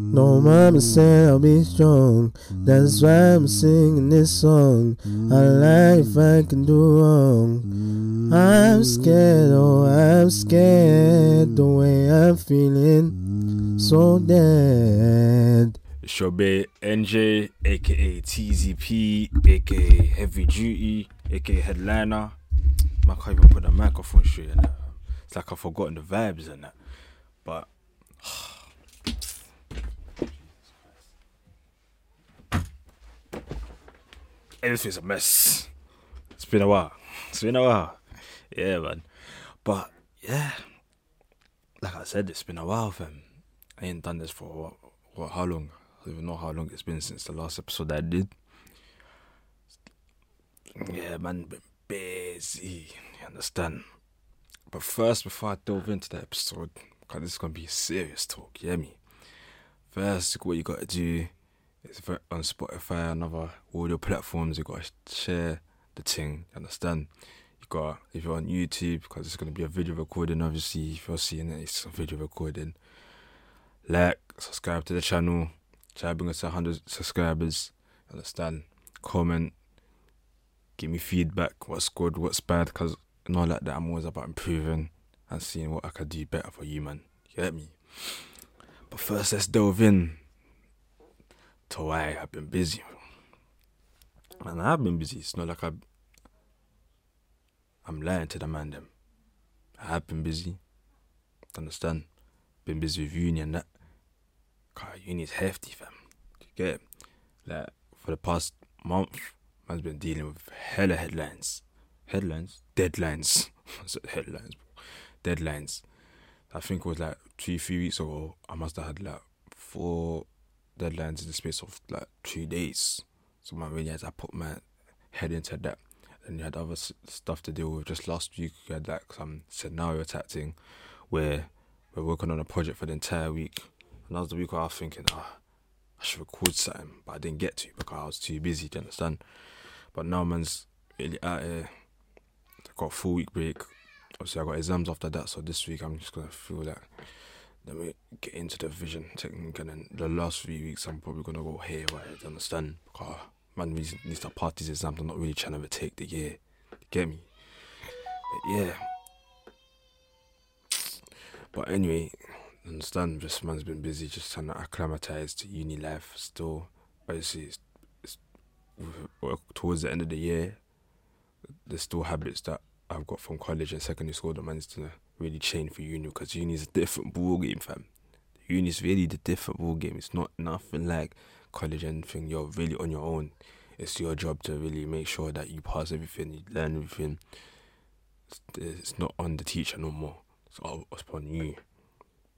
No mama said I'll be strong. That's why I'm singing this song. I like if I can do wrong. I'm scared, oh, I'm scared. The way I'm feeling, so dead. Boy NJ, aka TZP, aka Heavy Duty, aka Headliner. I can't even put the microphone straight. It's like I've forgotten the vibes and that. Everything's a mess. It's been a while. It's been a while. Yeah, man. But yeah, like I said, it's been a while, fam. I ain't done this for what, what how long? I don't even know how long it's been since the last episode I did. Yeah, man, been busy. You understand? But first, before I delve into the episode, because this is gonna be serious talk, you hear me? First, what you gotta do ver- on Spotify and other audio platforms, you gotta share the thing. Understand? You got if you're on YouTube, because it's gonna be a video recording. Obviously, if you're seeing it, it's a video recording. Like, subscribe to the channel. Try to bring us to 100 subscribers. Understand? Comment. Give me feedback. What's good? What's bad? And all like that, I'm always about improving and seeing what I could do better for you, man. You get me? But first, let's delve in to why I've been busy. And I have been busy. It's not like I, I'm lying to the man, them. I have been busy. Understand? Been busy with uni and that. Cause uni's hefty, fam. You get it? Like, for the past month, man's been dealing with hella headlines. Headlines? Deadlines. Headlines. Deadlines. I think it was like two, three weeks ago, I must have had like four deadlines in the space of like two days. So man really had to put my head into that. And you had other stuff to deal with. Just last week, you had like some scenario type thing where we're working on a project for the entire week. And that was the week where I was thinking, ah, I should record something, but I didn't get to because I was too busy. Do you understand? But now man's really out here. I got a full week break. Obviously, I got exams after that, so this week I'm just gonna feel like let me get into the vision technique, and then the last three weeks I'm probably gonna go haywire. Do understand? Because man needs, to pass these exams. I'm not really trying to take the year. Get me? But yeah. But anyway, understand. Just man's been busy, just trying to acclimatize to uni life. Still, obviously, it's, it's towards the end of the year. There's still habits that I've got from college and secondary school that managed to really change for uni because uni is a different ball game, fam. Uni is really the different ball game. It's not nothing like college and anything. You're really on your own. It's your job to really make sure that you pass everything, you learn everything. It's, it's not on the teacher no more. It's all upon you.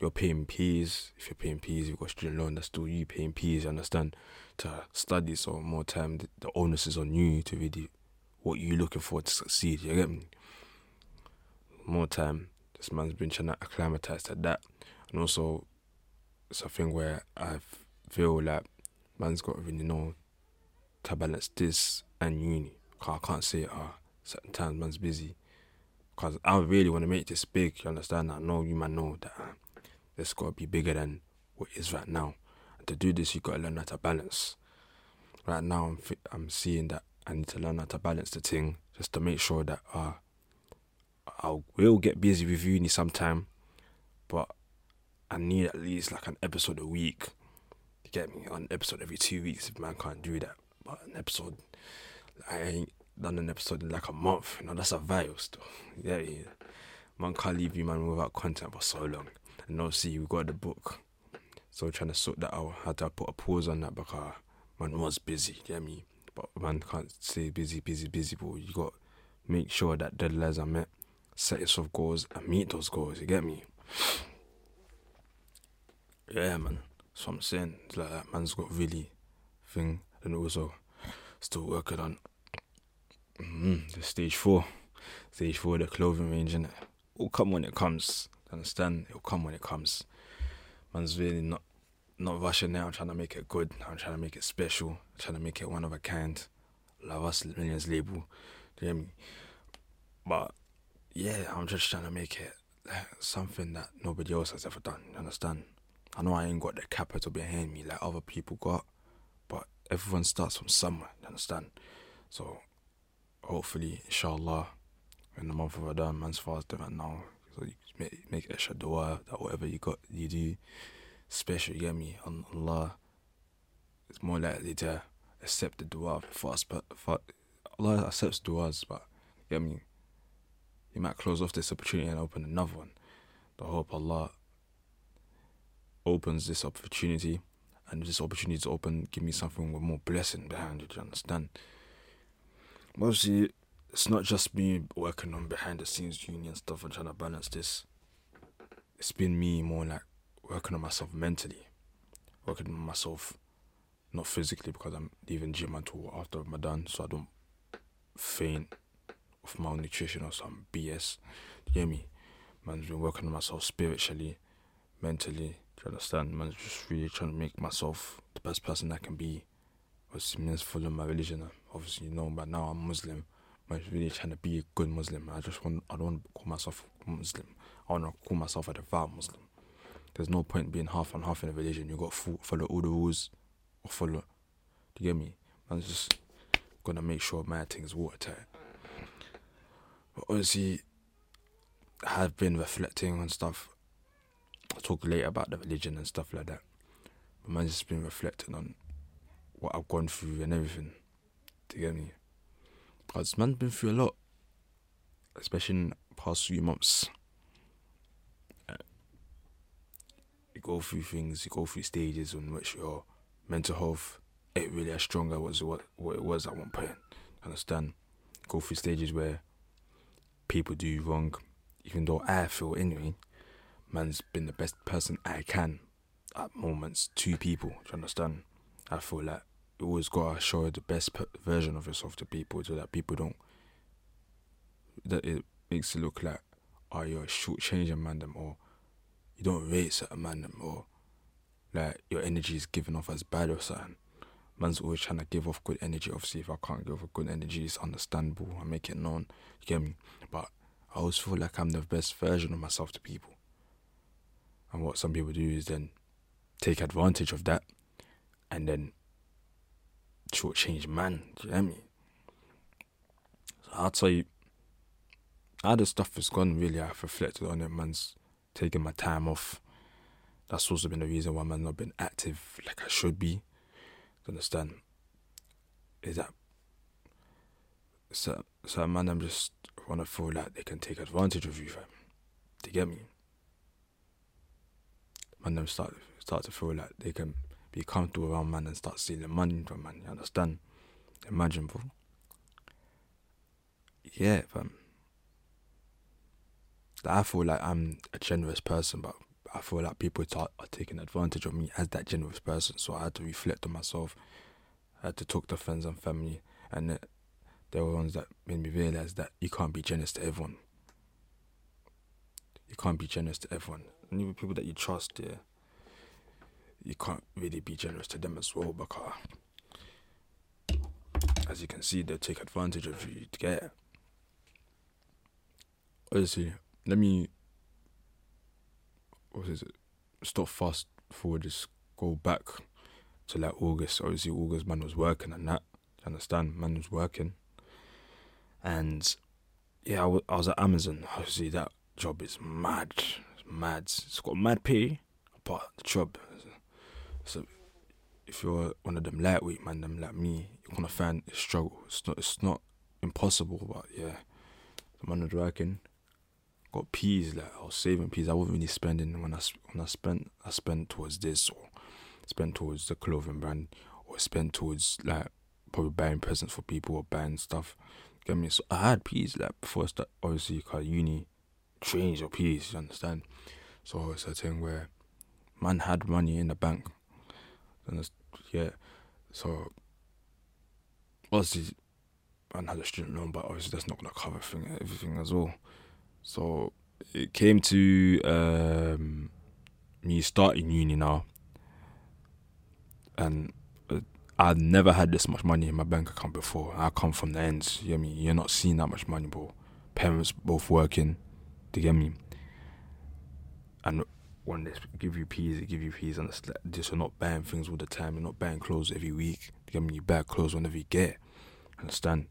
You're paying P's. If you're paying P's, you've got student loan. That's still you paying P's. You understand? To study, so more time. The, the onus is on you to really what you're looking for to succeed. You get me? More time. This man's been trying to acclimatize to that, and also it's a thing where I feel like man's got to really know to balance this and uni. Cause I can't say ah certain times man's busy. Cause I really want to make this big. You understand? I know you man know that uh, this got to be bigger than what is right now. And to do this, you got to learn how to balance. Right now, I'm fi- I'm seeing that I need to learn how to balance the thing just to make sure that uh I will get busy with uni sometime, but I need at least like an episode a week. You get me? An episode every two weeks if man can't do that. But an episode, I ain't done an episode in like a month. You know, that's a vital still. Yeah, yeah. Man can't leave you man without content for so long. And obviously we got the book. So we're trying to sort that out. I Had to put a pause on that because man was busy, get me? But man can't say busy, busy, busy, but you got make sure that deadlines are met, set yourself goals and meet those goals, you get me? Yeah, man. What I'm saying. It's like that man's got really thing and also still working on mm, the stage four. Stage four, the clothing range, and it'll come when it comes. Understand? It'll come when it comes. Man's really not not rushing now. I'm trying to make it good. I'm trying to make it special. I'm trying to make it one of a kind. Love us millions label. Do you hear me? But yeah, I'm just trying to make it like, something that nobody else has ever done. You understand? I know I ain't got the capital behind me like other people got, but everyone starts from somewhere. You understand? So hopefully, inshallah, in the month of Ramadan, man's fasting right now. So you make make extra dua that whatever you got, you do special. You get me? Allah is more likely to accept the dua for fast, but Allah accepts duas, but you get me? He might close off this opportunity and open another one. I hope Allah opens this opportunity and this opportunity to open, give me something with more blessing behind it, you understand? Mostly, it's not just me working on behind the scenes union stuff and trying to balance this. It's been me more like working on myself mentally, working on myself, not physically because I'm leaving gym until after Ramadan, so I don't faint of malnutrition or some BS. You hear me? Man's been working on myself spiritually, mentally. Do you understand? Man's just really trying to make myself the best person I can be. Obviously, means following my religion. Uh, obviously, you know, but now I'm Muslim. I'm really trying to be a good Muslim. I just want, I don't want to call myself Muslim. I want to call myself a devout Muslim. There's no point being half and half in a religion. You got to follow all the rules or follow. Do you get me? Man's just gonna make sure my thing's watertight. I have been reflecting on stuff. I'll talk later about the religion and stuff like that. But man's just been reflecting on what I've gone through and everything. To get me? Because man's been through a lot. Especially in the past few months. Uh, you go through things, you go through stages in which your mental health ain't really as strong as what, what it was at one point. Understand? Go through stages where people do wrong, even though I feel anyway, man's been the best person I can at moments to people. Do you understand? I feel like you always gotta show the best version of yourself to people so that people don't. That it makes it look like, oh, you're shortchanging man them or you don't rate certain man them or like your energy is given off as bad or something. Man's always trying to give off good energy. Obviously, if I can't give off good energy, it's understandable. I make it known. You get me? But I always feel like I'm the best version of myself to people. And what some people do is then take advantage of that and then shortchange man. Do you get me? So I'll tell you, how the stuff has gone, really, I've reflected on it. Man's taking my time off. That's also been the reason why man's not been active like I should be. To understand? Is that so? So man, I'm just wanna feel like they can take advantage of you, fam. To get me. Man, them start start to feel like they can be comfortable around man and start stealing money from man. You understand? Imagine, bro. Yeah, fam. I feel like I'm a generous person, but I feel like people are, are taking advantage of me as that generous person. So I had to reflect on myself. I had to talk to friends and family, and it, they were ones that made me realize that you can't be generous to everyone. You can't be generous to everyone. And even people that you trust, yeah, you can't really be generous to them as well because, uh, as you can see, they'll take advantage of you to get. Honestly, let me what is it? Stop fast forward. Just go back to like August. Obviously, August man was working and that. You understand? Man was working, and yeah, I, w- I was at Amazon. Obviously, that job is mad. It's mad. It's got mad pay, but the job. So, if you're one of them lightweight man, them like me, you're gonna find a struggle. It's not. It's not impossible, but yeah, the man was working got peas. Like I was saving peas. I wasn't really spending when I when I spent I spent towards this or spent towards the clothing brand or spent towards like probably buying presents for people or buying stuff. Get me? So I had peas like before I start. Obviously, cause uni change your peas. You understand? So it's a thing where man had money in the bank. And yeah, so obviously man had a student loan, but obviously that's not gonna cover everything, everything as well. So it came to um, me starting uni now, and uh, I'd never had this much money in my bank account before. I come from the ends. You get me? You're not seeing that much money, bro. Parents both working. Do you get me? And when they give you peas, they give you peas, and this. You're not buying things all the time. You're not buying clothes every week. They give me you buy clothes whenever you get. Understand?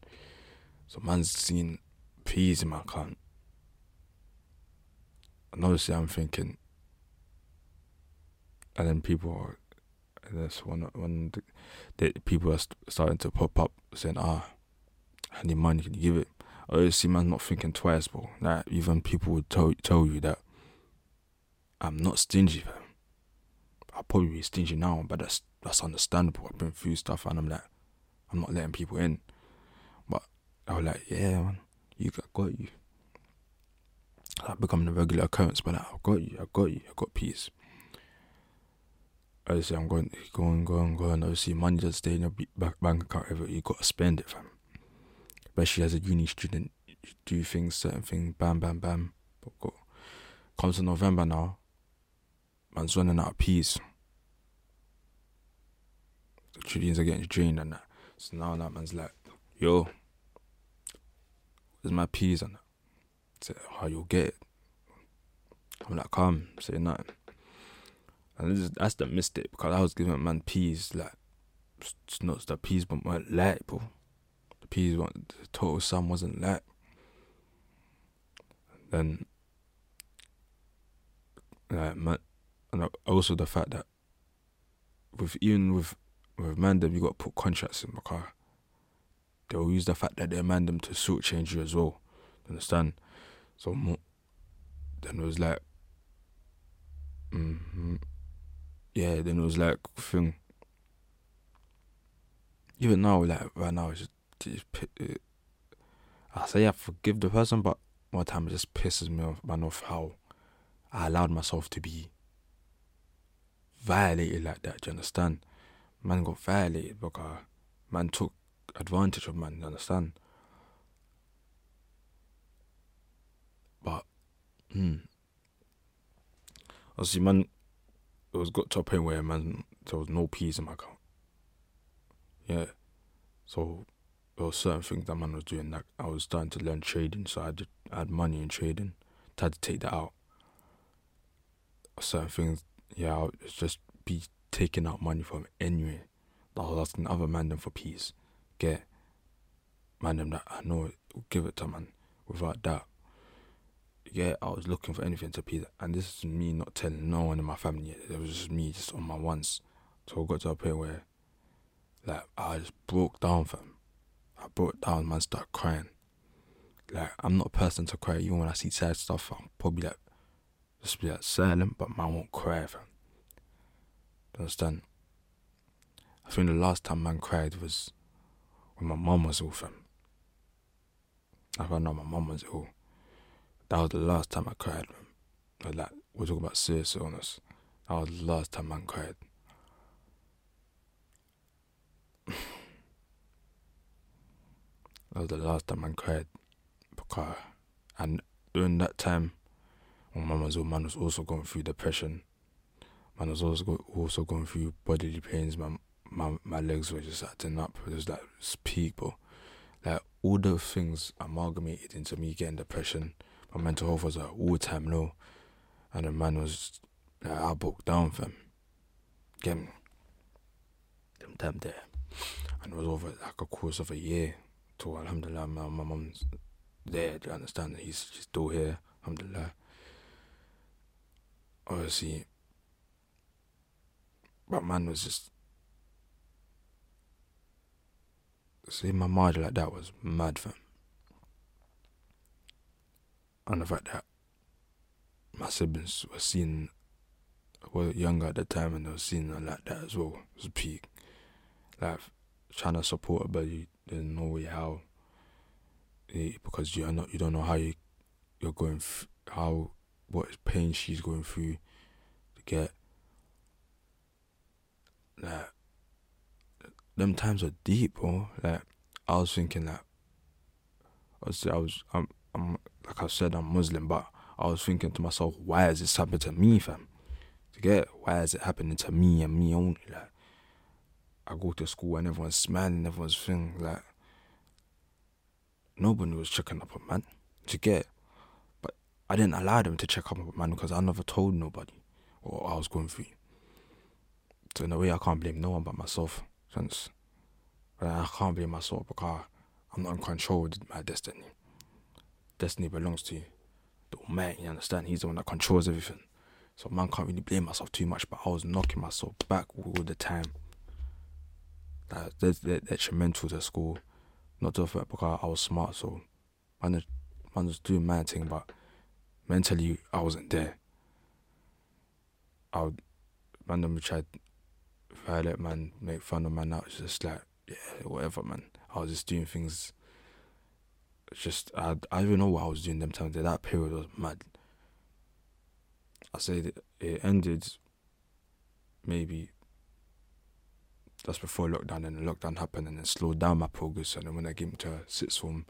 So man's seen peas in my account. And obviously I'm thinking and then people are that's when when the, the people are st- starting to pop up saying, "Ah, I need money. Can you give it?" Obviously, man's not thinking twice, bro. Like even people would tell tell you that I'm not stingy. I'll probably be stingy now, but that's that's understandable. I've been through stuff, and I'm like, I'm not letting people in. But I was like, yeah, man, you got, got you. I become the regular occurrence, but like, I got you, I've got you, I've got peace obviously I'm going, going, going, going. Obviously, money doesn't stay in your bank, account ever. You gotta spend it, fam. Especially as a uni student, you do things, certain things, bam, bam, bam. But go, comes to November now, man's running out of peas. The trillions are getting drained and that. So now that man's like, yo, where's my peas and that? Say, how oh, you'll get it. I'm like, come, say nothing. And is, that's the mistake because I was giving man peas like it's not the peas but weren't light, bro. The peas weren't the total sum wasn't light. Then like man and also the fact that with even with with Mandem you got to put contracts in because they'll use the fact that they're Mandem to sort change you as well. Understand? So then it was like mm-hmm yeah, then it was like thing. Even now, like right now, it's just, just I say I forgive the person, but one time it just pisses me off, man, off how I allowed myself to be violated like that. Do you understand? Man got violated because man took advantage of man. You understand? But, hmm. Obviously, man, it was got to a point where man there was no peas in my account. Yeah. So there were certain things that man was doing like I was starting to learn trading, so I had, I had money in trading. I had to take that out. Certain things, yeah, I was just be taking out money from anyway. I was asking other man them for peas. Get man them that I know give it to man without that yeah, I was looking for anything to pee. And this is me not telling no one in my family. It was just me just on my ones. So I got to a point where, like, I just broke down, for him. I broke down, man, started crying. Like, I'm not a person to cry. Even when I see sad stuff, I'm probably like, just be like silent, but man won't cry, for fam. understand? I think the last time man cried was when my mum was ill, fam. I found out my mum was ill. That was the last time I cried. Like, we're talking about serious illness. That was the last time I cried. that was the last time I cried. Because, and during that time, when mum was man was also going through depression. Man was also go, also going through bodily pains. My my my legs were just acting up. It was like peak. Like all the things amalgamated into me getting depression my mental health was at all time low. And the man was, like, I broke down, fam. Get me. Them time there. And it was over like a course of a year. To Alhamdulillah, my, my mum's there. Do you understand? He's, he's still here. Alhamdulillah. Obviously, but man was just seeing my mind like that was mad, fam and the fact that my siblings were seeing were younger at the time and they were her like that as well. It was peak. Like trying to support her, but you there's no way how. Eh, because you're not you don't know how you you're going f- how what pain she's going through to get like them times are deep, bro. Like I was thinking that obviously I was I'm I'm like I said, I'm Muslim, but I was thinking to myself, why has this happened to me, fam? To get why is it happening to me and me only? Like, I go to school and everyone's smiling, everyone's feeling like nobody was checking up on man. To get, but I didn't allow them to check up on man because I never told nobody. what I was going through. So in a way, I can't blame no one but myself. Since I can't blame myself because I'm not in control of my destiny. Destiny belongs to the Almighty. You understand? He's the one that controls everything. So man can't really blame myself too much. But I was knocking myself back all the time. Like that's detrimental to school. Not to the fact because I was smart, so man, man was doing my thing, but mentally I wasn't there. I would randomly tried violate man, make fun of man. I was just like, yeah, whatever, man. I was just doing things. Just I I don't even know what I was doing them times. That period was mad. I that it ended maybe just before lockdown and the lockdown happened and then slowed down my progress and then when I came to sixth form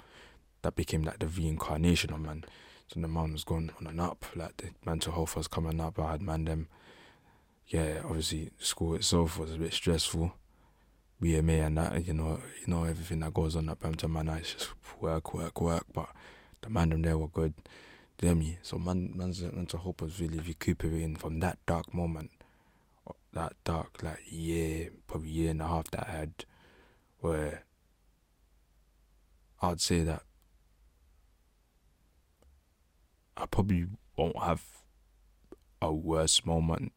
that became like the reincarnation of man. So the man was going on and up, like the mental health was coming up. I had man them yeah, obviously school itself was a bit stressful. BMA and that, you know, you know everything that goes on at Brampton Manor, it's just work, work, work. But the man them there were good. Do you me? So man, man's mental hope was really recuperating from that dark moment, that dark like year, probably year and a half that I had, where I'd say that I probably won't have a worse moment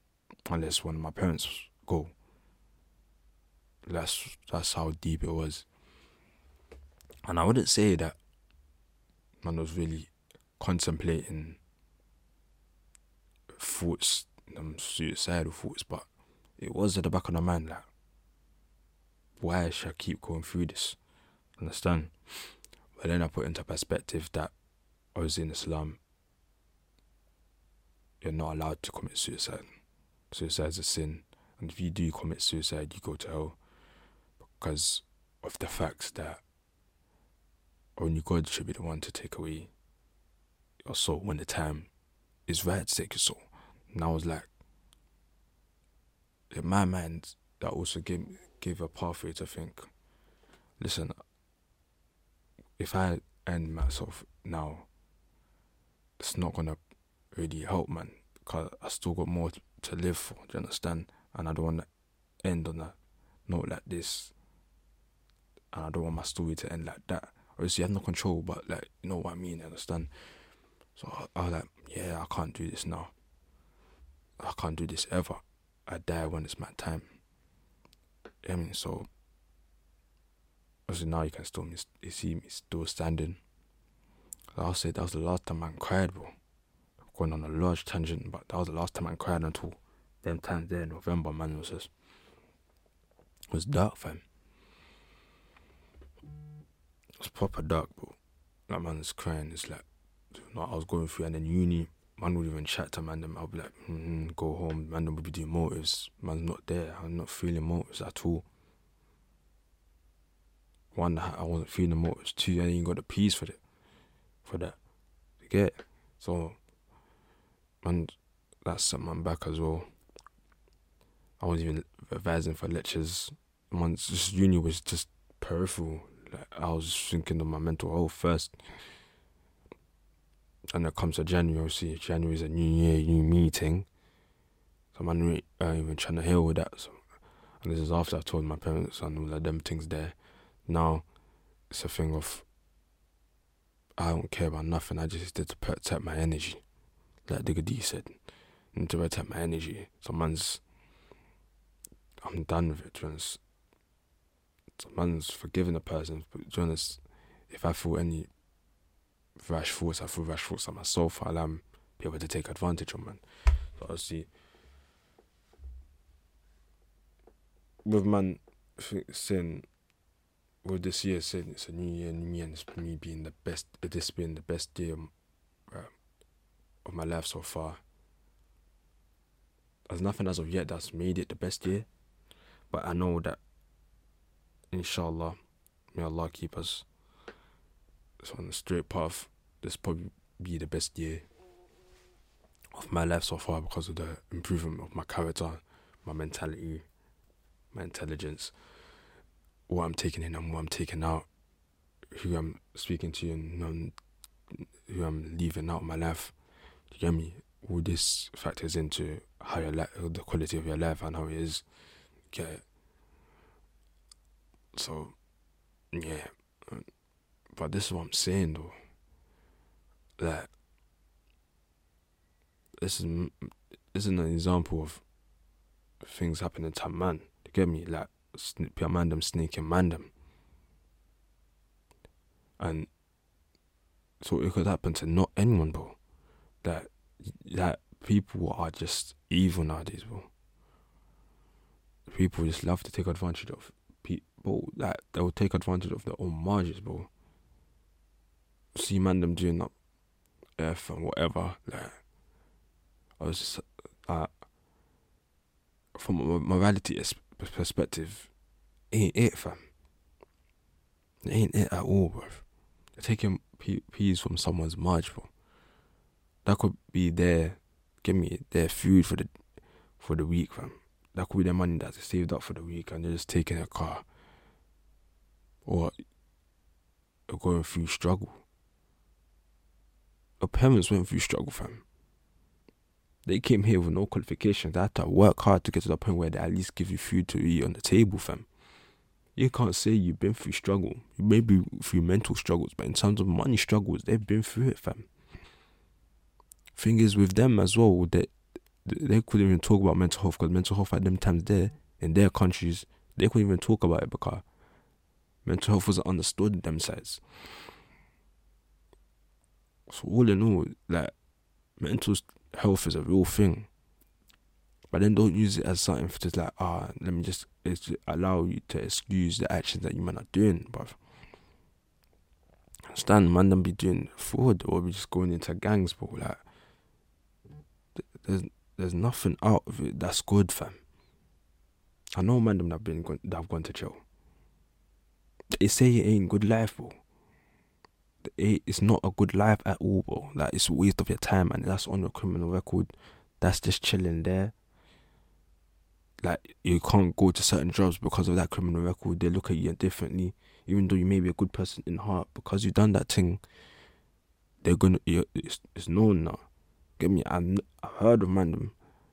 unless one of my parents go. That's that's how deep it was. And I wouldn't say that man was really contemplating thoughts, um, suicidal thoughts, but it was at the back of my mind like, why should I keep going through this? Understand? But then I put into perspective that I was in Islam, you're not allowed to commit suicide. Suicide is a sin, and if you do commit suicide, you go to hell because of the fact that only God should be the one to take away your soul when the time is right to take your soul. And I was like, in my mind, that also gave gave a pathway to think. Listen, if I end myself now, it's not gonna really help, man. Cause I still got more to live for. Do you understand? And I don't want to end on a note like this. And I don't want my story to end like that. Obviously, I have no control, but like, you know what I mean? understand? So I, I was like, yeah, I can't do this now. I can't do this ever. I die when it's my time. I mean, so obviously now you can still you see me still standing. I'll say that was the last time I cried, bro going on a large tangent, but that was the last time I cried until them times there in November, man. It was just, it was dark, fam. It was proper dark, bro. That man was crying. It's like, you I was going through, and then uni, man would even chat to man. Them, I'll be like, mm-hmm, go home. Man, would be doing motives. Man's not there. I'm not feeling motives at all. One, I wasn't feeling motives. Two, I ain't got the peace for it, for that. You get so and that set my back as well. I wasn't even revising for lectures. Once just uni was just peripheral. Like I was thinking of my mental health first. And it comes to January, see, January is a new year, new meeting. So I'm not uh, even trying to heal with that. So, and this is after I've told my parents and all of them things there. Now, it's a thing of I don't care about nothing. I just did to protect my energy like Digga D said, Need to protect my energy. So man's, I'm done with it. Man's forgiving a person, but to honest, if I feel any rash thoughts, I feel rash thoughts at myself, I'll um, be able to take advantage of man. So obviously, with man saying, with this year saying it's a new year, new me, and it's me being the best, this being the best year of my life so far. There's nothing as of yet that's made it the best year, but I know that, inshallah, may Allah keep us so on the straight path. This probably be the best year of my life so far because of the improvement of my character, my mentality, my intelligence, what I'm taking in and what I'm taking out, who I'm speaking to and who I'm leaving out of my life. You get me? all this factors into how your life, the quality of your life, and how it is. Okay. So, yeah, but this is what I'm saying though. That this is this is an example of things happening to a man. You get me? Like, man them sneaking man them. And so it could happen to not anyone, bro. That that people are just evil nowadays, bro. People just love to take advantage of people. Like they'll take advantage of their own margins, bro. See man them doing that F and whatever. Like I was just uh, from a morality perspective, ain't it, fam. Ain't it at all, bro. They're taking peas from someone's march, bro. That could be their, give me their food for the, for the week, fam. That could be their money that they saved up for the week, and they're just taking a car, or going through struggle. Your parents went through struggle, fam. They came here with no qualifications. They had to work hard to get to the point where they at least give you food to eat on the table, fam. You can't say you've been through struggle. You may be through mental struggles, but in terms of money struggles, they've been through it, fam. Thing is with them as well, they they couldn't even talk about mental health because mental health at them times there in their countries, they couldn't even talk about it because mental health wasn't understood them sides. So all in all, like mental health is a real thing. But then don't use it as something for just like, ah, let me just allow you to excuse the actions that you might not doing, bruv. Understand, man, don't be doing fraud or be just going into gangs, bro. Like, there's there's nothing out of it that's good, fam. I know man them that been that have gone to jail. They say it ain't good life, bro it's not a good life at all, bro. Like it's a waste of your time, and that's on your criminal record. That's just chilling there. Like you can't go to certain jobs because of that criminal record. They look at you differently, even though you may be a good person in heart. Because you done that thing, they're gonna. It's, it's known now. Get me? I've heard of man.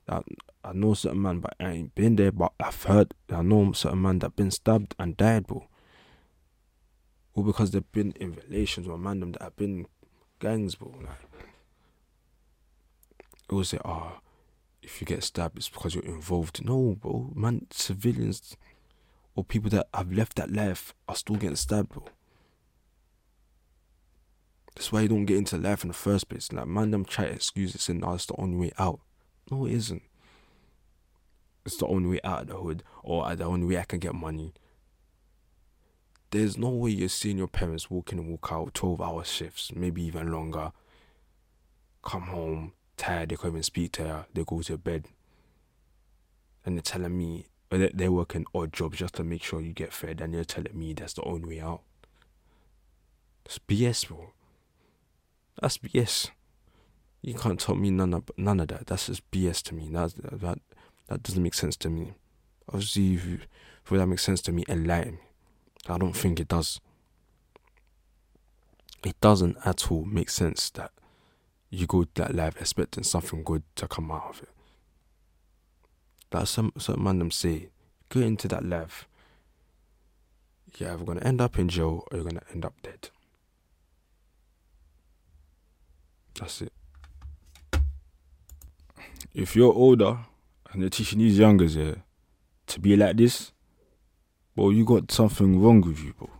I, I know certain man, but I ain't been there. But I've heard. I know certain man that been stabbed and died, bro or because they've been in relations with man that have been gangs, bro. Like, it will say, ah, oh, if you get stabbed, it's because you're involved. No, bro, man, civilians or people that have left that life are still getting stabbed, bro. That's why you don't get into life in the first place. Like, man, them try to excuse it saying, oh, it's the only way out. No, it isn't. It's the only way out of the hood, or the only way I can get money there's no way you're seeing your parents walk in and walk out 12 hour shifts, maybe even longer. Come home, tired, they can't even speak to her, they go to bed. And they're telling me they're working odd jobs just to make sure you get fed, and they're telling me that's the only way out. That's BS, bro. That's BS. You can't tell me none of none of that. That's just BS to me. That's, that that doesn't make sense to me. Obviously, if, if that makes sense to me, enlighten me. I don't think it does. It doesn't at all make sense that you go that life expecting something good to come out of it. That some some man them say, go into that life. You're either gonna end up in jail or you're gonna end up dead. That's it. If you're older and you're teaching these youngers here to be like this, bro, you got something wrong with you, bro.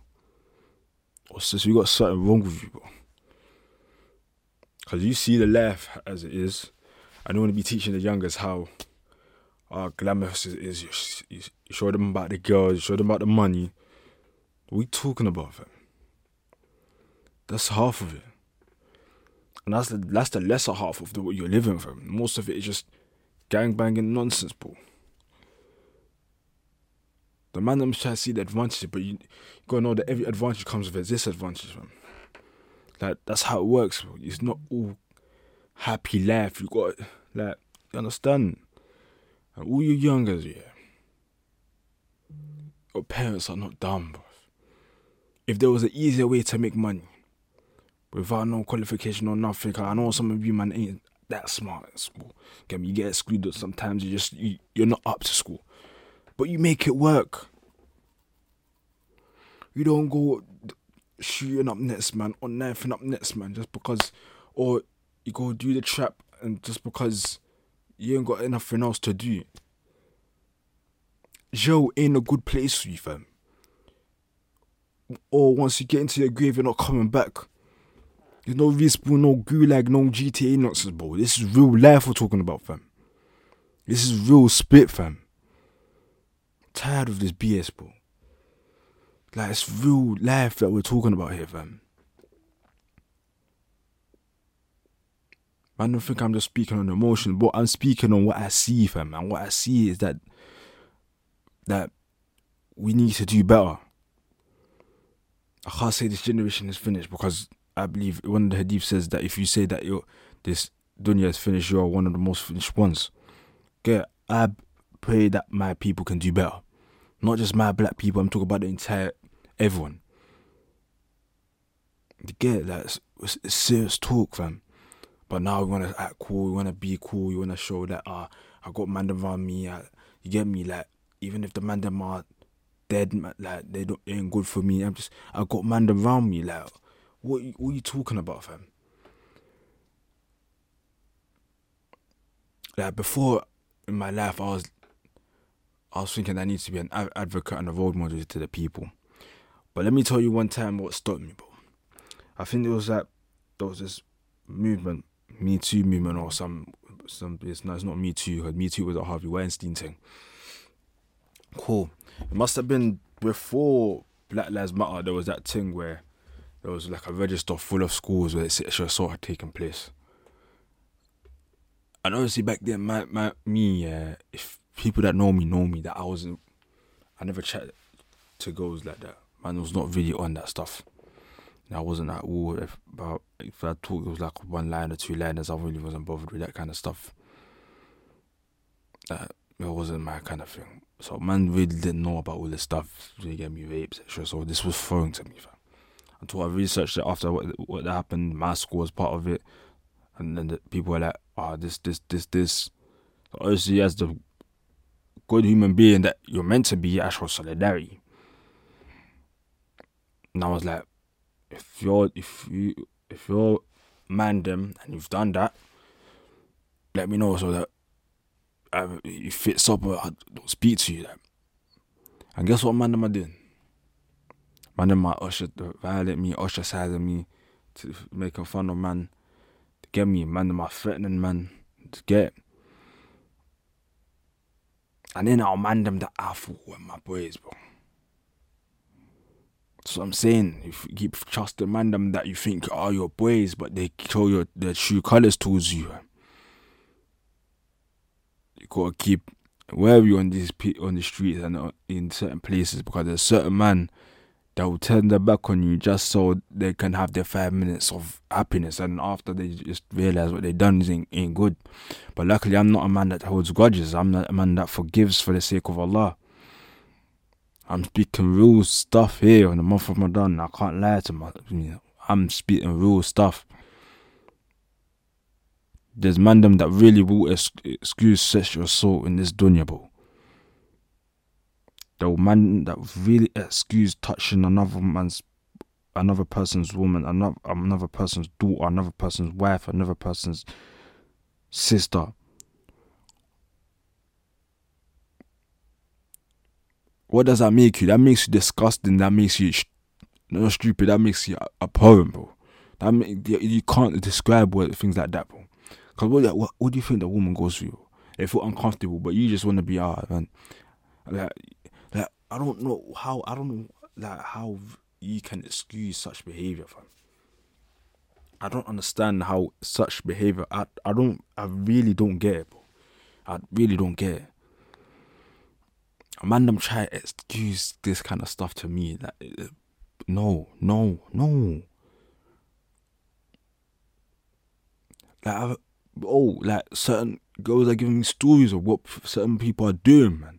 Or sis, you got something wrong with you, bro. Cause you see the life as it is. I don't want to be teaching the youngers how uh, glamorous it is. You, you, show them about the girls, you show them about the money. We talking about, fam? That's half of it. And that's the that's the lesser half of the, what you're living from. Most of it is just gang banging nonsense, bro. The man I'm trying to see the advantage, but you, you gotta know that every advantage comes with a disadvantage, man. Like that's how it works. Bro. It's not all happy life. You got like you understand. And all you youngers, yeah. Your parents are not dumb, bro. If there was an easier way to make money, without no qualification or nothing, I know some of you man ain't that smart at school. Get? You get excluded sometimes. You just you, you're not up to school, but you make it work. You don't go shooting up nets, man, or knifing up nets, man, just because, or you go do the trap and just because you ain't got nothing else to do. Jail ain't a good place for you, fam. Or once you get into your grave, you're not coming back. There's no respawn, no gulag, no GTA nonsense, bro. This is real life we're talking about, fam. This is real spit, fam. Tired of this BS, bro. Like it's real life that we're talking about here, fam. I don't think I'm just speaking on emotion, but I'm speaking on what I see, fam. And what I see is that that we need to do better. I can't say this generation is finished because I believe one of the hadith says that if you say that you this dunya is finished, you're one of the most finished ones. Okay, I pray that my people can do better. Not just my black people, I'm talking about the entire everyone. You get that it's, it's serious talk, fam. But now we wanna act cool, we wanna be cool, you wanna show that uh I got man around me, uh, you get me, like even if the man them are dead, like they don't ain't good for me. I'm just I got man around me, like what what are you talking about, fam? Like before in my life, I was I was thinking I need to be an advocate and a role model to the people. But let me tell you one time what stopped me, bro. I think it was that there was this movement, Me Too movement, or some some. It's not, it's not Me Too. Me Too was a Harvey Weinstein thing. Cool. It must have been before Black Lives Matter. There was that thing where there was like a register full of schools where sexual assault had taken place. And obviously back then, my, my me, uh, if people that know me know me, that I wasn't, I never chat to girls like that. Man was not really on that stuff. I wasn't at all if, about if I talked, it was like one line or two liners. I really wasn't bothered with that kind of stuff. That it wasn't my kind of thing. So man really didn't know about all this stuff. They gave me rapes, etc. So this was foreign to me, fam until I researched it after what what happened. My school was part of it, and then the people were like, "Ah, oh, this, this, this, this." So obviously, as the good human being that you're meant to be, I show solidarity. And I was like, if you're if you if you're man them and you've done that, let me know so that I, it fits up I don't speak to you. Like. And guess what man them are doing? Man them are usher violate me, ostracizing me, to making fun of man. To get me, man them are threatening man. To get. And then I'll man them that I thought my boys, bro. So I'm saying, if you keep trusting man them that you think are your boys, but they show your their true colours towards you. Eh? You gotta keep wherever you on these on the streets and uh, in certain places because there's certain man that will turn their back on you just so they can have their five minutes of happiness and after they just realize what they've done is ain't, good. But luckily I'm not a man that holds grudges. I'm not a man that forgives for the sake of Allah. I'm speaking real stuff here on the month of Ramadan. I can't lie to my I'm speaking real stuff. There's man them that really will excuse sexual assault in this dunya, bro the man that really excused touching another man's another person's woman, another another person's daughter, another person's wife, another person's sister. What does that make you? That makes you disgusting. That makes you not stupid. That makes you abhorrent, bro. That make, you can't describe what things like that, bro. Cause what, what, what do you think the woman goes through? They feel uncomfortable, but you just want to be out, man. Like I don't know how I don't know like how you can excuse such behavior, fam. I don't understand how such behavior. I I don't. I really don't get it, bro. I really don't get it. A man them try to excuse this kind of stuff to me. Like, no, no, no. Like, I, oh, like certain girls are giving me stories of what certain people are doing, man.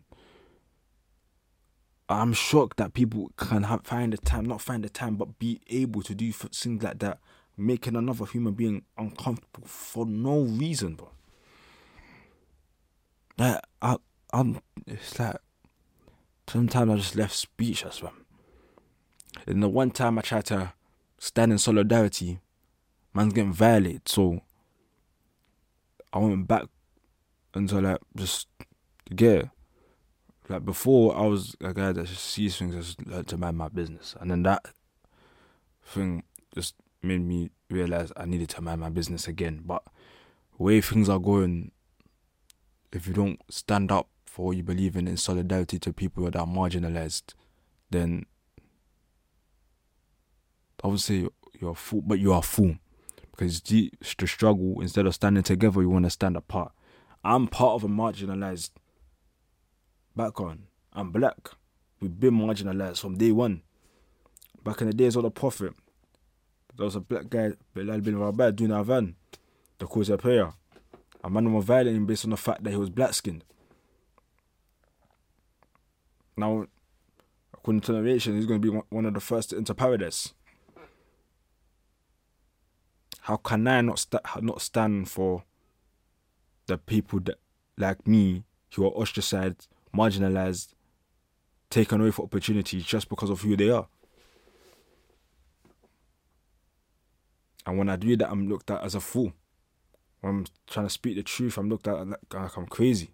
I'm shocked that people can have, find the time, not find the time, but be able to do things like that making another human being uncomfortable for no reason, bro. Like I, I'm. It's like sometimes I just left speechless, man. And the one time I tried to stand in solidarity, man's getting violated. So I went back until like just get like before I was a guy that just sees things as like, to mind my business, and then that thing just made me realize I needed to mind my business again. But way things are going, if you don't stand up for what you believe in in solidarity to people that are marginalized, then obviously you're a fool, but you are a fool because the, the struggle instead of standing together, you want to stand apart. I'm part of a marginalized background. I'm black. We've been marginalized from day one. Back in the days of the Prophet, there was a black guy, Bilal bin Rabah, doing adhan, the cause of prayer. A man was violating based on the fact that he was black skinned. Now, according to narration, he's going to be one of the first to enter paradise. How can I not st- not stand for the people that like me who are ostracized, marginalized, taken away for opportunities just because of who they are? And when I do that, I'm looked at as a fool. When I'm trying to speak the truth, I'm looked at like, like I'm crazy.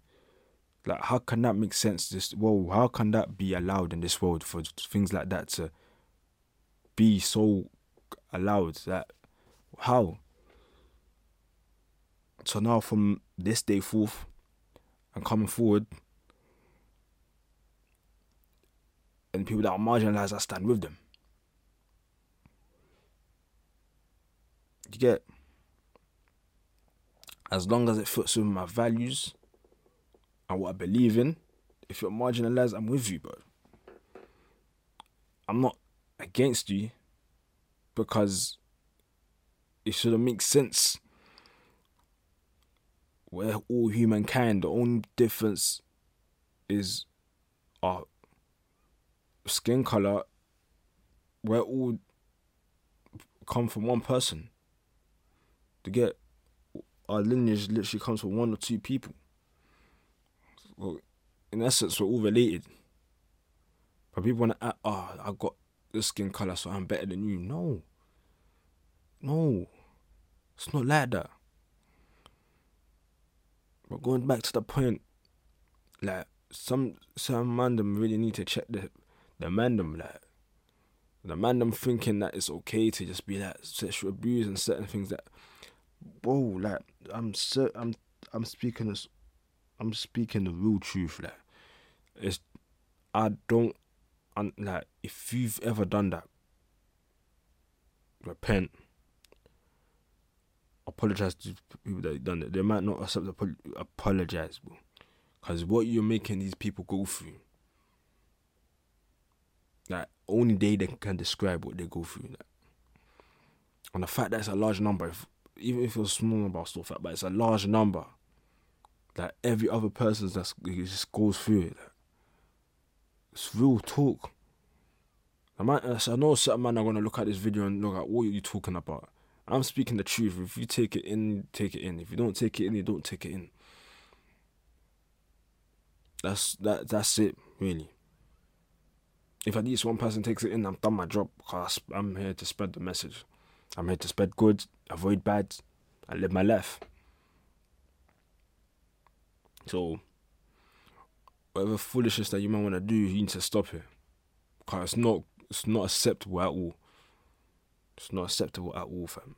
Like, how can that make sense? This whoa, how can that be allowed in this world for things like that to be so allowed? That how? So now, from this day forth, and coming forward, and people that are marginalized, I stand with them. You get? As long as it fits with my values and what I believe in, if you're marginalized, I'm with you, bro. I'm not against you because it should have make sense. We're all humankind. The only difference is our skin color. We're all come from one person. To get our lineage literally comes from one or two people. Well, in essence, we're all related. But people want to act, oh, I got this skin color, so I'm better than you. No. No. It's not like that. But going back to the point, like some some man them really need to check the the man them like the man them thinking that it's okay to just be like sexual abuse and certain things that whoa like I'm so I'm I'm speaking this I'm speaking the real truth like it's I don't and like if you've ever done that repent apologize to people that done it. They might not accept the apologize, bro. Because what you're making these people go through, like, only they, they can describe what they go through. Like. And the fact that it's a large number, if, even if it's a small number, I'll still fact, but it's a large number. That every other person that just goes through it. Like. It's real talk. I, might, uh, I know certain man are gonna look at this video and look at what are you talking about. I'm speaking the truth. If you take it in, take it in. If you don't take it in, you don't take it in. That's that. That's it, really. If at least one person takes it in, I've done my job because I'm here to spread the message. I'm here to spread good, avoid bad, and live my life. So, whatever foolishness that you might want to do, you need to stop it, because it's not it's not acceptable at all. It's not acceptable at all, fam.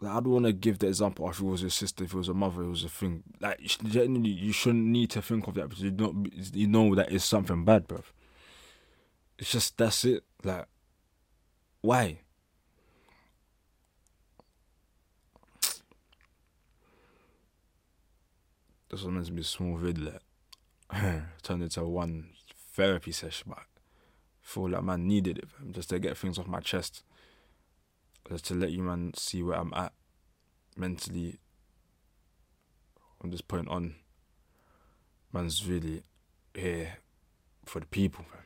Like, I don't want to give the example if it was your sister, if it was a mother, it was a thing. Like, generally, you shouldn't need to think of that because you don't, you know that it's something bad, bro. It's just that's it. Like, why? This was meant to be a small video. Turned into one therapy session, but I feel like man needed it just to get things off my chest. Just to let you man see where I'm at mentally from this point on. Man's really here for the people, man.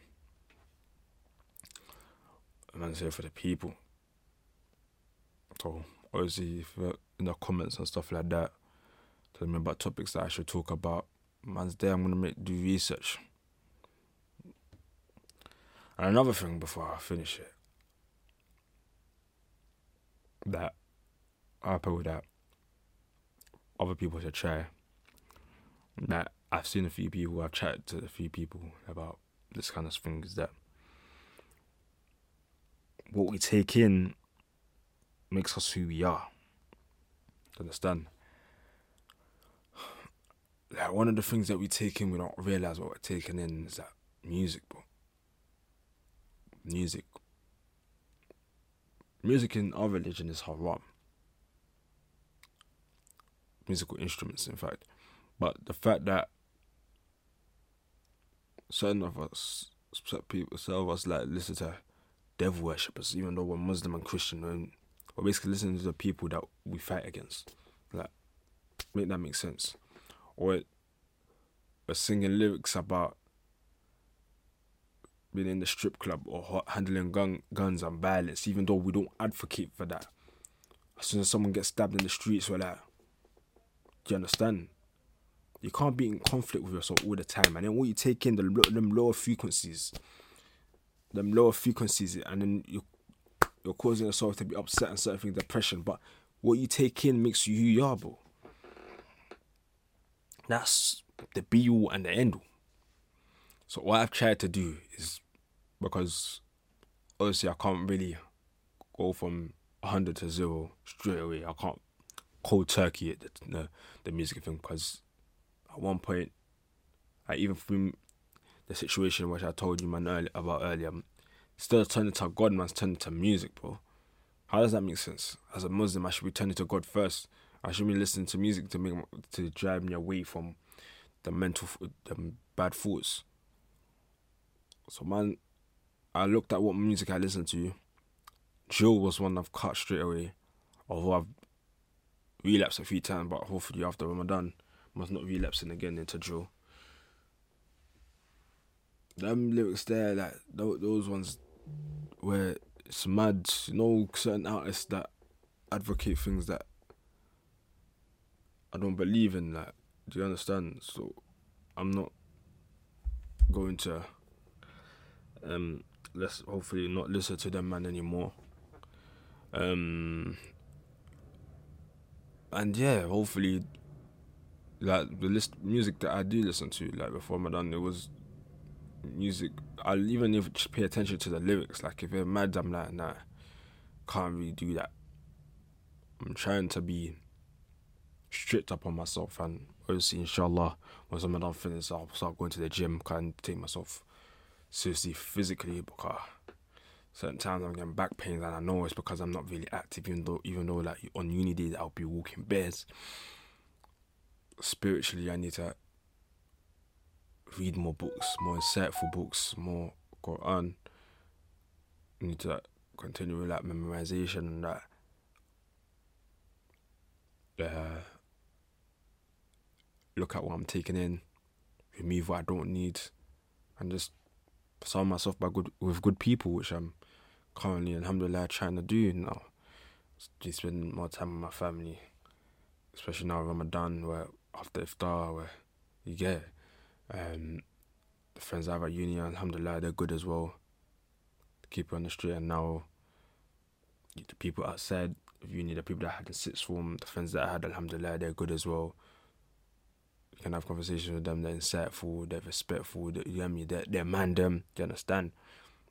Gonna say for the people. So obviously, in the comments and stuff like that, tell me about topics that I should talk about. Man's there. I'm gonna make do research. And another thing before I finish it, that I probably that other people should try. That I've seen a few people, I've chatted to a few people about this kind of thing is that what we take in makes us who we are. Understand? Like one of the things that we take in, we don't realize what we're taking in is that music, bro. Music. Music in our religion is haram. Musical instruments, in fact. But the fact that certain of us, certain people, some of us like listen to devil worshippers, even though we're Muslim and Christian, and we're basically listening to the people that we fight against. Like, make that make sense. Or we're singing lyrics about being in the strip club or handling gun, guns and violence, even though we don't advocate for that. As soon as someone gets stabbed in the streets, we're like, do you understand? You can't be in conflict with yourself all the time, and then what you take in the them lower frequencies, them lower frequencies, and then you you're causing yourself to be upset and certain things, depression. But what you take in makes you who you are, bro. That's the be all and the end all. So what I've tried to do is because obviously I can't really go from hundred to zero straight away. I can't cold turkey the, the, the music thing because at one point, I even from the situation which I told you man early, about earlier, um, still of turning to God, man's turning to music, bro. How does that make sense? As a Muslim, I should be turning to God first. I should be listening to music to make to drive me away from the mental, the bad thoughts. So man, I looked at what music I listened to. Drill was one I've cut straight away, although I've relapsed a few times. But hopefully after Ramadan, I must not relapsing again into drill. Them lyrics there, like those ones, where it's mad. You know, certain artists that advocate things that I don't believe in. Like, do you understand? So, I'm not going to um let's hopefully not listen to them man anymore. Um and yeah, hopefully like the list music that I do listen to, like before Ramadan, it was music. I'll even if just pay attention to the lyrics. Like if they're mad, I'm like, nah, can't really do that. I'm trying to be strict up on myself, and obviously, inshallah, once Ramadan finishes, I'll start going to the gym, of take myself seriously physically because certain times I'm getting back pains, and I know it's because I'm not really active, even though even though like on uni days I'll be walking bears spiritually, I need to read more books, more insightful books, more Quran. I need to continue with that memorization and that. Uh, look at what I'm taking in, remove what I don't need, and just surround myself by good with good people, which I'm currently, alhamdulillah, trying to do now. Just spend more time with my family, especially now Ramadan, where after iftar where you get um, the friends I have at uni, alhamdulillah, they're good as well. Keep on the street, and now the people outside of uni, the people that I had in sixth form, the friends that I had, alhamdulillah, they're good as well. You can have conversations with them, they're insightful, they're respectful, they, you know me, they're, they're man them, you understand?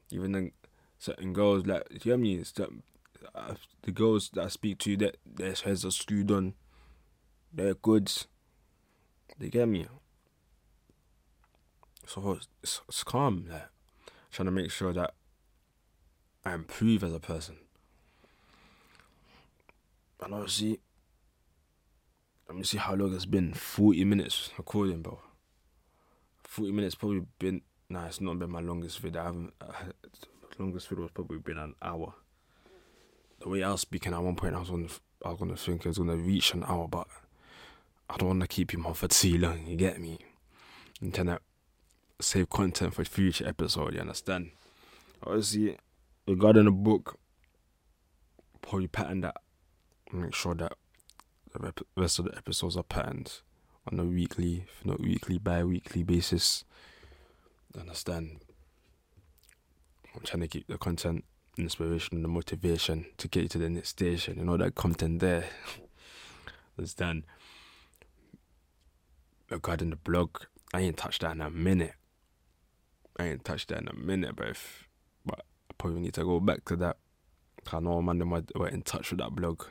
Even then, certain girls, like, you know me, the, uh, the girls that I speak to, that their heads are screwed on, they're good they get me? So it's, it's calm, like trying to make sure that I improve as a person. And obviously, let me see how long it's been. 40 minutes recording, bro. 40 minutes probably been. Nah, it's not been my longest video. I haven't. Uh, longest video was probably been an hour. The way I was speaking at one point, I was on. I was gonna think it was gonna reach an hour, but I don't want to keep him on for too long, you get me? I'm trying to save content for future episode. You understand? Obviously, regarding the book, probably pattern that. Make sure that the rest of the episodes are patterned on a weekly, if not weekly, bi-weekly basis. Understand? I'm trying to keep the content, inspiration, and the motivation to get you to the next station. You know that content there. Understand? Regarding the blog, I ain't touched that in a minute. I ain't touched that in a minute, but if, but I probably need to go back to that. I know man, them were in touch with that blog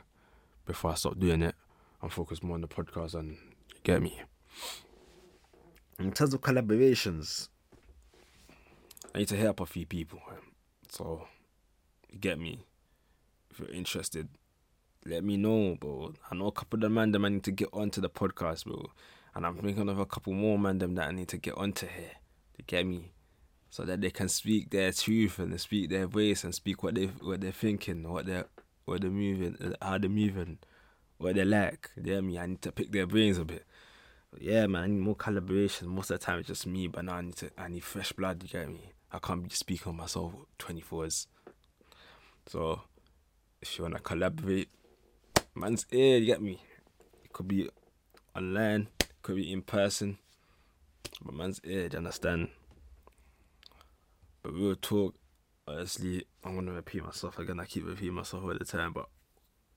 before I stop doing it and focus more on the podcast and get me. In terms of collaborations, I need to hit up a few people. Um, so, get me. If you're interested, let me know, bro. I know a couple of the man them I need to get onto the podcast, bro. And I'm thinking of a couple more man them that I need to get onto here. To get me. So that they can speak their truth and speak their voice and speak what they what they're thinking, what they're what they're moving, how they're moving, what they like. Yeah, me. I need to pick their brains a bit. But yeah, man, I need more collaboration. Most of the time it's just me, but now I need to I need fresh blood, you get me? I can't be speaking on myself 24s. So if you wanna collaborate, man's here, you get me? It could be online, it could be in person. But man's do you understand? But real talk, honestly, I'm gonna repeat myself again. I keep repeating myself all the time, but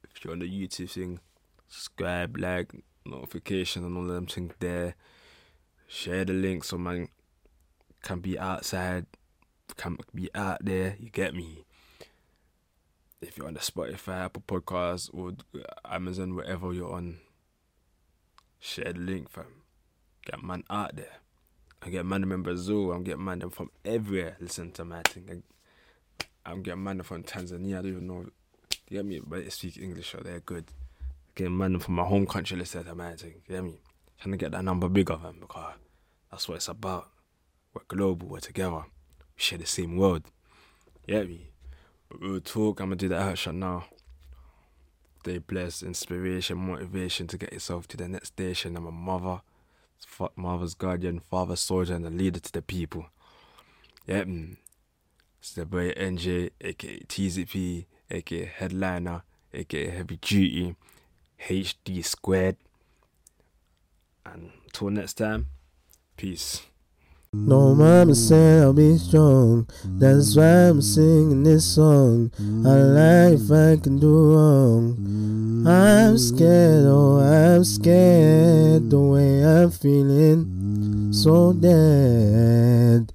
if you're on the YouTube thing, subscribe, like, notification and all them things there. Share the link so man can be outside, can be out there. You get me. If you're on the Spotify, Apple Podcasts, or Amazon, wherever you're on, share the link, fam. Get man out there. I get man in Brazil. I'm getting man from everywhere. Listen to my thing. I'm getting man from Tanzania. I don't even know. You get me? But they speak English, so they're good getting man from my home country listed at my thing. You get me? Trying to get that number bigger, man, because that's what it's about. We're global, we're together. We share the same world. You get me? But we'll talk, I'm gonna do the action now. Stay blessed, inspiration, motivation to get yourself to the next station. I'm a mother, mother's guardian, father soldier, and a leader to the people. Yeah, mm. It's the boy NJ, aka TZP, aka Headliner, aka Heavy Duty. HD squared. And until next time, peace. No, mama said I'll be strong. That's why I'm singing this song. I like if I can do wrong. I'm scared, oh, I'm scared. The way I'm feeling, so dead.